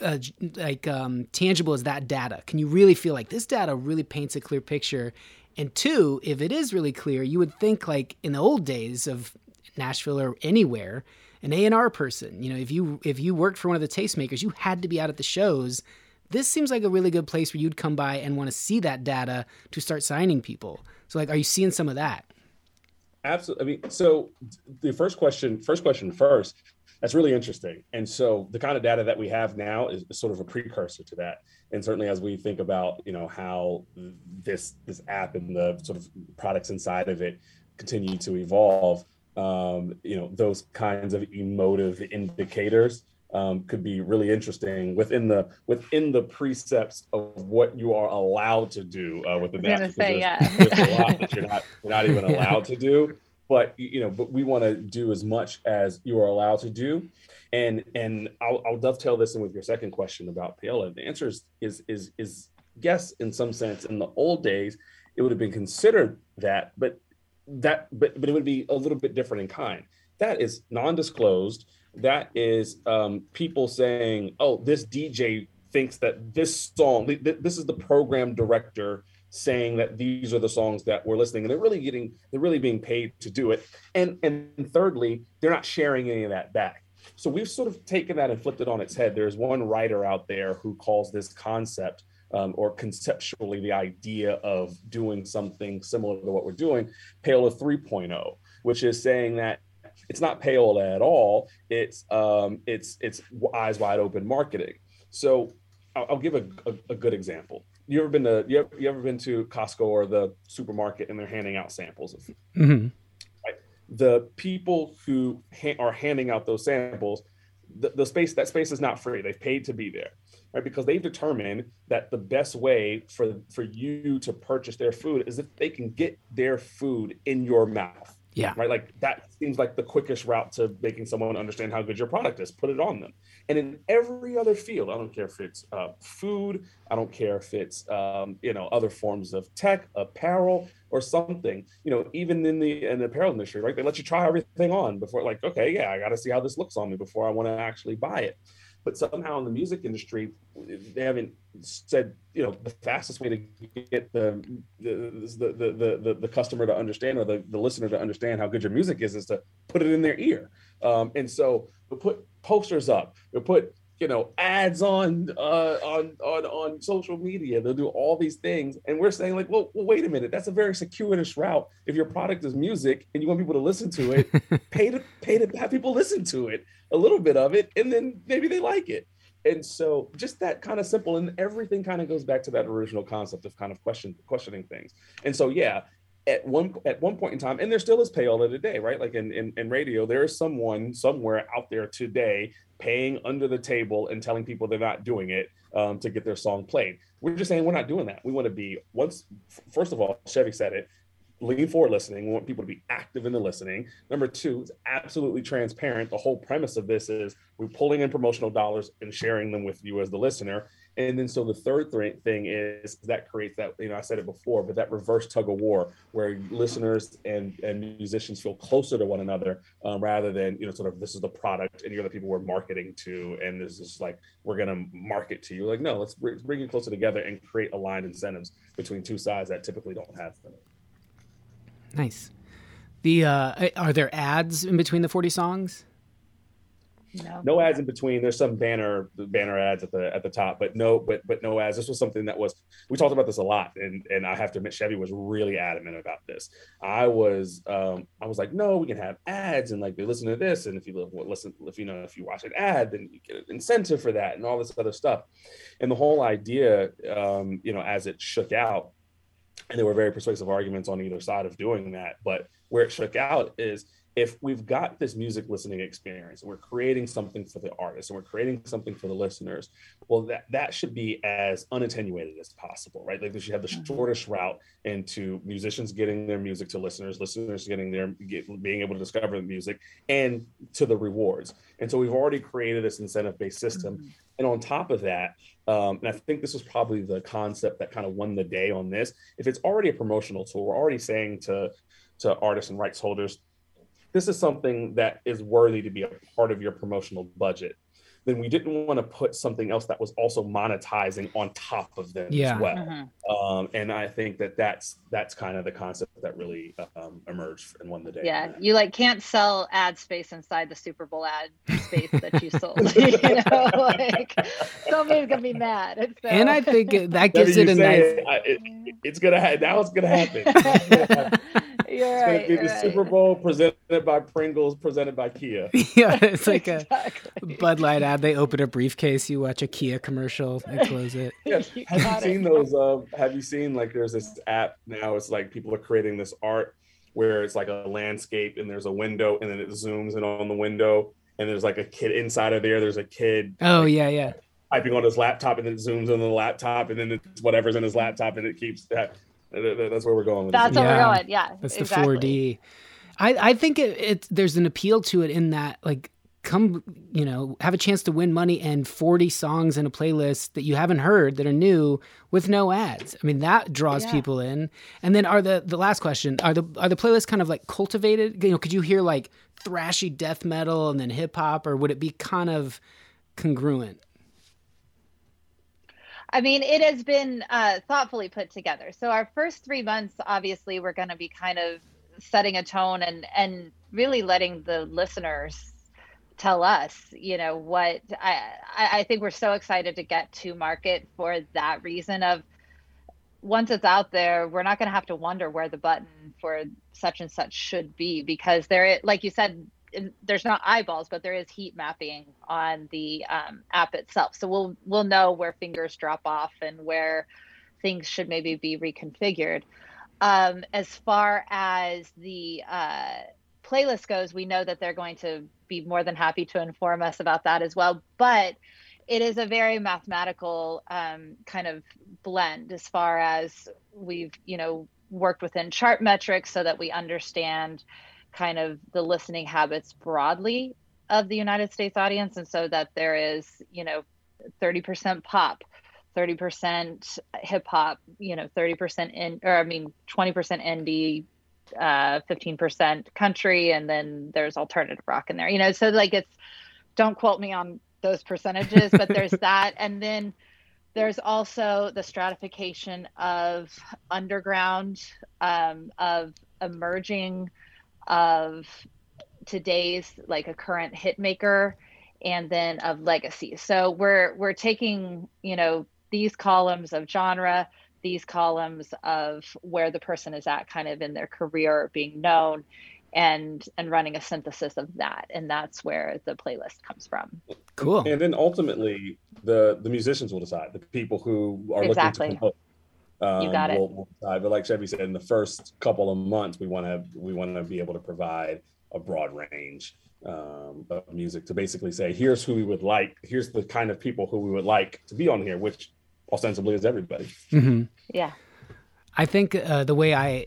uh, like um, tangible is that data? Can you really feel like this data really paints a clear picture? And two, if it is really clear, you would think like in the old days of Nashville or anywhere, an A and R person. You know, if you if you worked for one of the tastemakers, you had to be out at the shows. This seems like a really good place where you'd come by and want to see that data to start signing people. So, like, are you seeing some of that? Absolutely. I mean, so the first question, first question first, that's really interesting. And so the kind of data that we have now is sort of a precursor to that. And certainly as we think about, you know, how this this app and the sort of products inside of it continue to evolve, um, you know, those kinds of emotive indicators um, could be really interesting within the within the precepts of what you are allowed to do uh, within that. say, yeah. there's a lot that you're not you're not even allowed to do. But you know, but we want to do as much as you are allowed to do. And and I'll, I'll dovetail this in with your second question about payola. The answer is is is is yes, in some sense. In the old days, it would have been considered that, but that but but it would be a little bit different in kind. That is non-disclosed. That is um, people saying, "Oh, this DJ thinks that this song. th- th- This is the program director saying that these are the songs that we're listening, and they're really getting, they're really being paid to do it. And and thirdly, they're not sharing any of that back. So we've sort of taken that and flipped it on its head. There's one writer out there who calls this concept um, or conceptually the idea of doing something similar to what we're doing, Payola 3.0, which is saying that it's not payola at all. It's um, it's it's eyes wide open marketing. So I'll, I'll give a, a, a good example. You ever been to you ever, you ever been to Costco or the supermarket and they're handing out samples of Mhm. the people who ha- are handing out those samples the, the space that space is not free. They've paid to be there right? Because they've determined that the best way for for you to purchase their food is if they can get their food in your mouth Yeah. right? Like that seems like the quickest route to making someone understand how good your product is. Put it on them. And in every other field i don't care if it's uh, food i don't care if it's um, you know other forms of tech apparel or something you know even in the in the apparel industry right? They let you try everything on before like okay yeah i got to see how this looks on me before i want to actually buy it but somehow in the music industry they haven't said you know the fastest way to get the the the the, the, the customer to understand or the, the listener to understand how good your music is is to put it in their ear. Um, and so they'll put posters up they'll put you know ads on uh, on on on social media. They'll do all these things. And we're saying like well, well wait a minute. That's a very circuitous route. If your product is music and you want people to listen to it pay to pay to have people listen to it a little bit of it and then maybe they like it. And so just that kind of simple and everything kind of goes back to that original concept of kind of question questioning things. And so yeah at one at one point in time and there still is payola today right like in, in in radio there is someone somewhere out there today paying under the table and telling people they're not doing it um, to get their song played we're just saying we're not doing that we want to be once first of all chevy said it lean forward listening. We want people to be active in the listening. Number two, it's absolutely transparent. The whole premise of this is we're pulling in promotional dollars and sharing them with you as the listener. And then so the third th- thing is that creates that, you know, I said it before, but that reverse tug of war where listeners and, and musicians feel closer to one another um, rather than, you know, sort of this is the product and you're the people we're marketing to. And this is like, we're going to market to you. Like, no, let's bring, bring you closer together and create aligned incentives between two sides that typically don't have them. Nice. The uh, are there ads in between the 40 songs? No. no ads in between. There's some banner banner ads at the at the top but no but but no ads. This was something that was we talked about this a lot and and i have to admit chevy was really adamant about this. I was um i was like no we can have ads and like they listen to this and if you li- listen if you know if you watch an ad then you get an incentive for that and all this other stuff. And the whole idea um you know as it shook out and there were very persuasive arguments on either side of doing that but where it shook out is if we've got this music listening experience and we're creating something for the artist and we're creating something for the listeners well that that should be as unattenuated as possible right like we should have the Mhm. shortest route into musicians getting their music to listeners listeners getting their get, being able to discover the music and to the rewards and so we've already created this incentive based system Mhm. and on top of that, um, and I think this was probably the concept that kind of won the day on this. If it's already a promotional tool, we're already saying to to artists and rights holders, this is something that is worthy to be a part of your promotional budget. Then we didn't want to put something else that was also monetizing on top of them Yeah. as well. Mhm. Um, and I think that that's that's kind of the concept that really um, emerged and won the day. Yeah, you like can't sell ad space inside the Super Bowl ad space that you sold. you know, like somebody's gonna be mad. And, so, And I think that gives it a nice. it- I- it- it's gonna ha- now it's gonna happen. It's gonna you're It's right. gonna be the right. Super Bowl presented by Pringles, presented by Kia. yeah, it's like a Bud Light ad. They open a briefcase, you watch a Kia commercial, and close it. Yes. You Have you got it. seen those? Uh, have you seen like there's this app now? It's like people are creating this art where it's like a landscape and there's a window and then it zooms in on the window and there's like a kid inside of there. There's a kid Oh yeah, yeah. typing on his laptop, and then it zooms on the laptop, and then it's whatever's in his laptop, and it keeps that. That's where we're going with that. That's this. where Yeah. we're going. Yeah. That's exactly. the 4D. I, I think it, it there's an appeal to it in that like come you know have a chance to win money and 40 songs in a playlist that you haven't heard that are new with no ads. I mean that draws Yeah. people in. And then are the the last question are the are the playlists kind of like cultivated? You know, could you hear like thrashy death metal and then hip hop, or would it be kind of congruent? I mean, it has been uh, thoughtfully put together. So our first three months, obviously, we're going to be kind of setting a tone and and really letting the listeners tell us, you know, what I I think we're so excited to get to market for that reason of once it's out there, we're not going to have to wonder where the button for such and such should be because there, like you said, there's not eyeballs, but there is heat mapping on the um, app itself. So we'll we'll know where fingers drop off and where things should maybe be reconfigured. Um, as far as the uh, playlist goes, we know that they're going to be more than happy to inform us about that as well. But it is a very mathematical um, kind of blend as far as we've you know worked within chart metrics so that we understand kind of the listening habits broadly of the United States audience, and so that there is you know 30% pop. 30% hip hop, you know, 30% in, or I mean, 20% indie, uh, 15% country, and then there's alternative rock in there, you know, so like it's, don't quote me on those percentages, but there's that. And then there's also the stratification of underground, um, of emerging, of today's like a current hit maker and then of legacy. So we're we're taking, you know, these columns of genre, these columns of where the person is at kind of in their career being known and and running a synthesis of that and that's where the playlist comes from. Cool. And then ultimately, the the musicians will decide. The people who are Exactly. looking to promote. Um, You got it. Will, will decide. But like Chevy said, in the first couple of months, we want to we want to be able to provide a broad range um, of music to basically say, here's who we would like. Here's the kind of people who we would like to be on here, which ostensibly is everybody. hmm Yeah. I think uh, the way I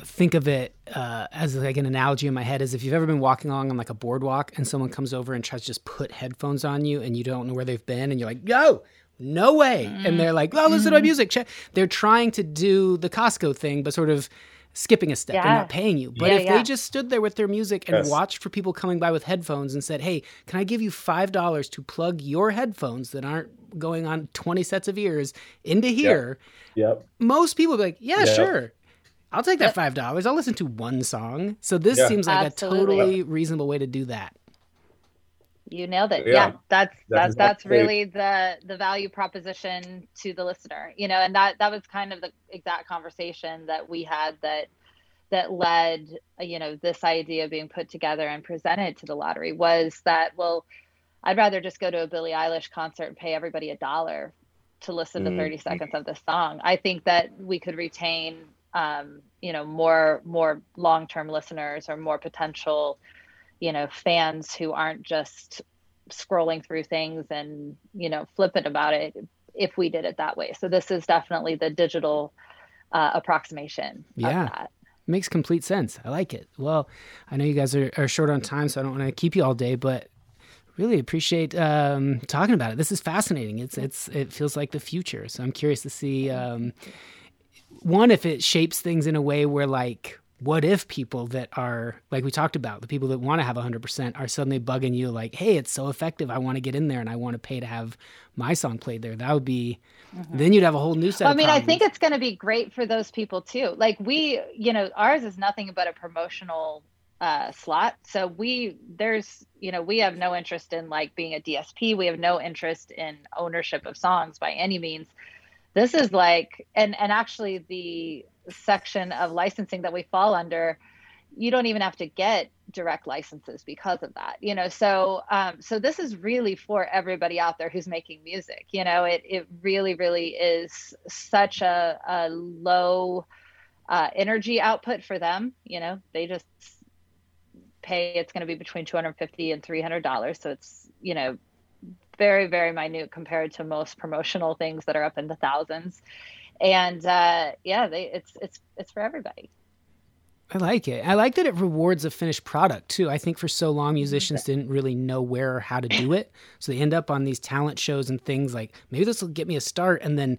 think of it uh, as like an analogy in my head is if you've ever been walking along on like a boardwalk and someone comes over and tries to just put headphones on you and you don't know where they've been and you're like, yo, no way. And they're mm. like, oh, listen to my mm. music. Check. They're trying to do the Costco thing, but sort of skipping a step. They're not paying you. But Yeah, if yeah. they just stood there with their music and Yes. watched for people coming by with headphones and said, hey, can I give you $5 to plug your headphones that aren't going on 20 sets of ears into here? Yep. most people be like, yeah, Yeah. sure. I'll take that five dollars. I'll listen to one song. So this Yeah. seems like Absolutely. a totally reasonable way to do that. You nailed it. Yeah. Yeah, that's That's that's really the the value proposition to the listener. You know, and that that was kind of the exact conversation that we had that that led you know this idea being put together and presented to the lottery was that well, I'd rather just go to a Billie Eilish concert and pay everybody a dollar to listen to Mhm. 30 seconds of this song. I think that we could retain um, you know more more long-term listeners or more potential you know fans who aren't just scrolling through things and you know flippant about it if we did it that way so this is definitely the digital uh, approximation Yeah. of that Makes complete sense. I like it. Well, I know you guys are, are short on time, so I don't want to keep you all day, but really appreciate um, talking about it. This is fascinating. It's it's it feels like the future. So I'm curious to see um, one if it shapes things in a way where like what if people that are like we talked about the people that want to have 100% are suddenly bugging you like hey it's so effective i want to get in there and i want to pay to have my song played there that would be then you'd have a whole new set Well, I mean, I think it's going to be great for those people too. Like we, you know, ours is nothing but a promotional uh, slot. So we, there's, you know, we have no interest in like being a DSP. We have no interest in ownership of songs by any means. This is like, and and actually the section of licensing that we fall under, you don't even have to get direct licenses because of that you know? So um so this is really for everybody out there who's making music you know? It it really really is such a, a low uh energy output for them you know? They just pay it's going to be between 250 and 300 dollars. So it's you know very very minute compared to most promotional things that are up in the thousands and uh yeah they it's it's it's for everybody I like it. I like that it rewards a finished product too. I think for so long musicians didn't really know where or how to do it. So they end up on these talent shows and things like maybe this will get me a start and then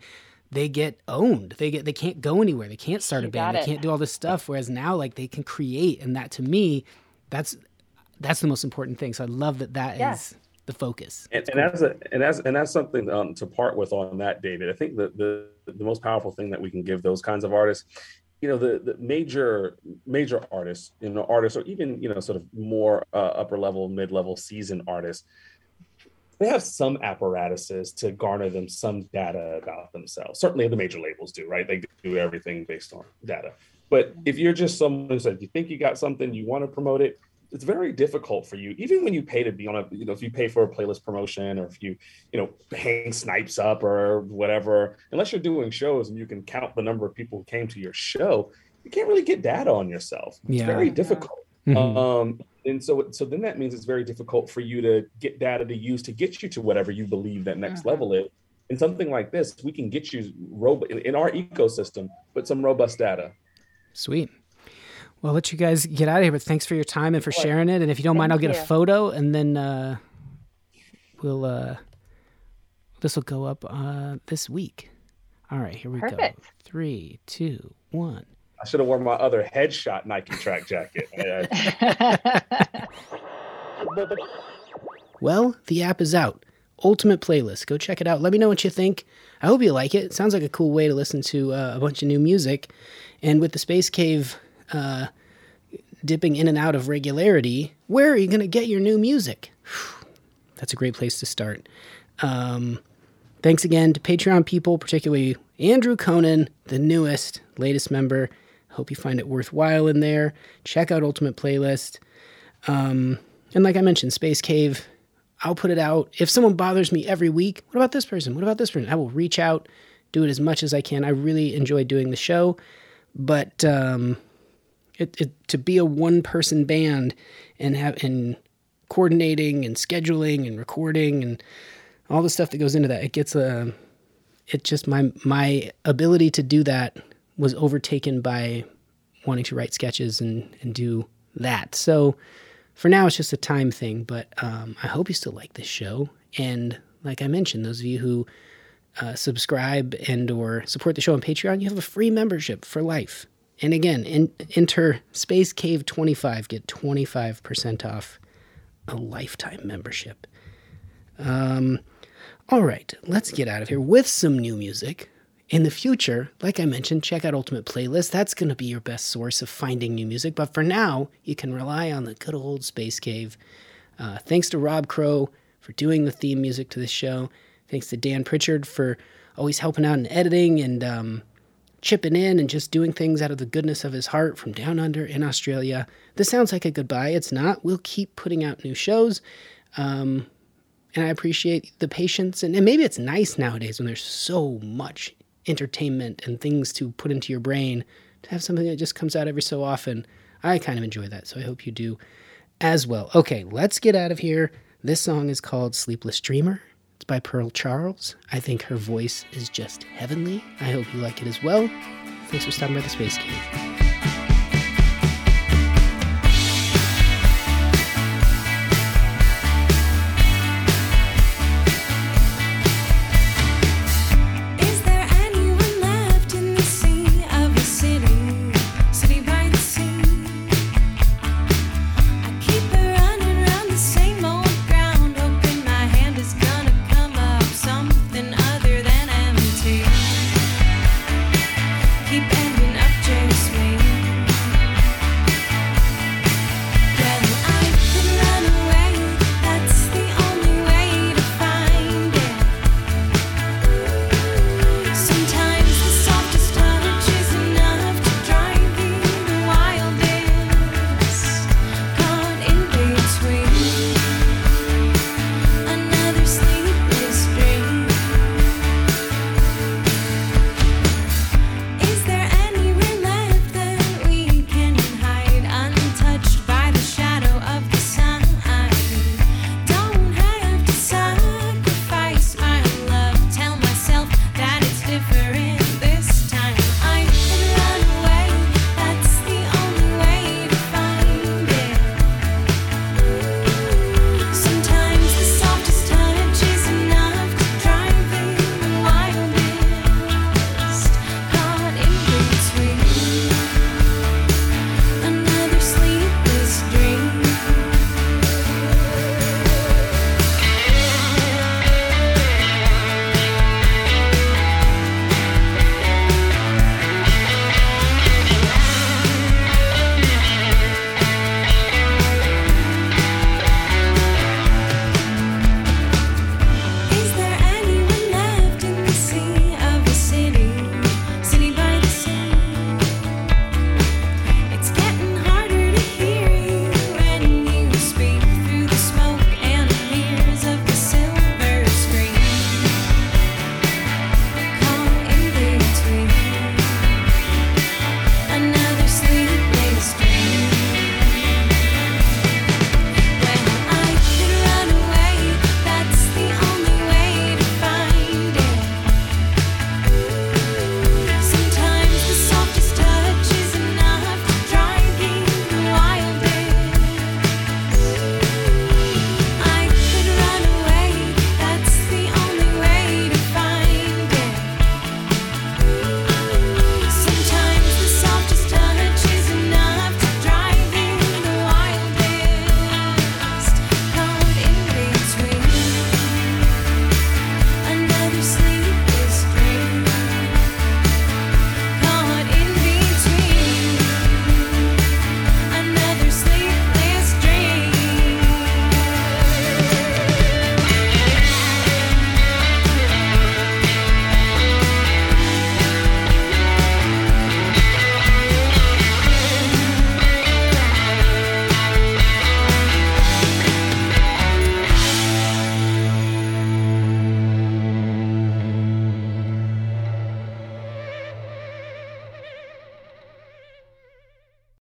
they get owned. They get they can't go anywhere. They can't start a band. They can't do all this stuff whereas now like they can create and that to me that's that's the most important thing. So I love that that is Yeah. The focus. and, and as a and as and that's something um, to part with on that, David. I think that the the most powerful thing that we can give those kinds of artists, you know, the the major major artists, you know, artists or even you know sort of more uh, upper level, mid level, seasoned artists, they have some apparatuses to garner them some data about themselves. Certainly, the major labels do, right? They do everything based on data. But if you're just someone who said you think you got something, you want to promote it, it's very difficult for you, even when you pay to be on a, you know, if you pay for a playlist promotion or if you, you know, hang snipes up or whatever, unless you're doing shows and you can count the number of people who came to your show, you can't really get data on yourself. It's Yeah. very difficult. Mhm. Um, and so, so then that means it's very difficult for you to get data to use to get you to whatever you believe that next Mhm. level is. In something like this, we can get you rob- in, in our ecosystem, but some robust data. Sweet. Well, I'll let you guys get out of here, but thanks for your time and for sharing it. And if you don't mind, I'll Thank get a photo and then uh, we'll uh, this will go up uh, this week. All right, here we go. Three, two, one. I should have worn my other headshot Nike track jacket. I- I- Well, the app is out. Ultimate Playlist. Go check it out. Let me know what you think. I hope you like it. It sounds like a cool way to listen to uh, a bunch of new music. And with the Space Cave uh, dipping in and out of regularity, where are you going to get your new music? That's a great place to start. Um, thanks again to Patreon people, particularly Andrew Conan, the newest, latest member. Hope you find it worthwhile in there. Check out Ultimate Playlist. Um, and like I mentioned, Space Cave, I'll put it out. If someone bothers me every week, what about this person? What about this person? I will reach out, do it as much as I can. I really enjoy doing the show, but um, it, it, to be a one person band and have and coordinating and scheduling and recording and all the stuff that goes into that, it gets a. It just my my ability to do that was overtaken by wanting to write sketches and and do that. So for now it's just a time thing but um, i hope you still like this show and like i mentioned those of you who uh, subscribe and or support the show on patreon you have a free membership for life and again in, enter space cave 25 get 25% off a lifetime membership um, all right let's get out of here with some new music in the future, like I mentioned, check out Ultimate Playlist. That's going to be your best source of finding new music. But for now, you can rely on the good old Space Cave. Uh, thanks to Rob Crow for doing the theme music to this show. Thanks to Dan Pritchard for always helping out in editing and um, chipping in and just doing things out of the goodness of his heart from down under in Australia. This sounds like a goodbye. It's not. We'll keep putting out new shows. Um, and I appreciate the patience. And, and maybe it's nice nowadays when there's so much entertainment and things to put into your brain to have something that just comes out every so often. I kind of enjoy that, so I hope you do as well. Okay, let's get out of here. This song is called Sleepless Dreamer. It's by Pearl Charles. I think her voice is just heavenly. I hope you like it as well. Thanks for stopping by the Space Cave.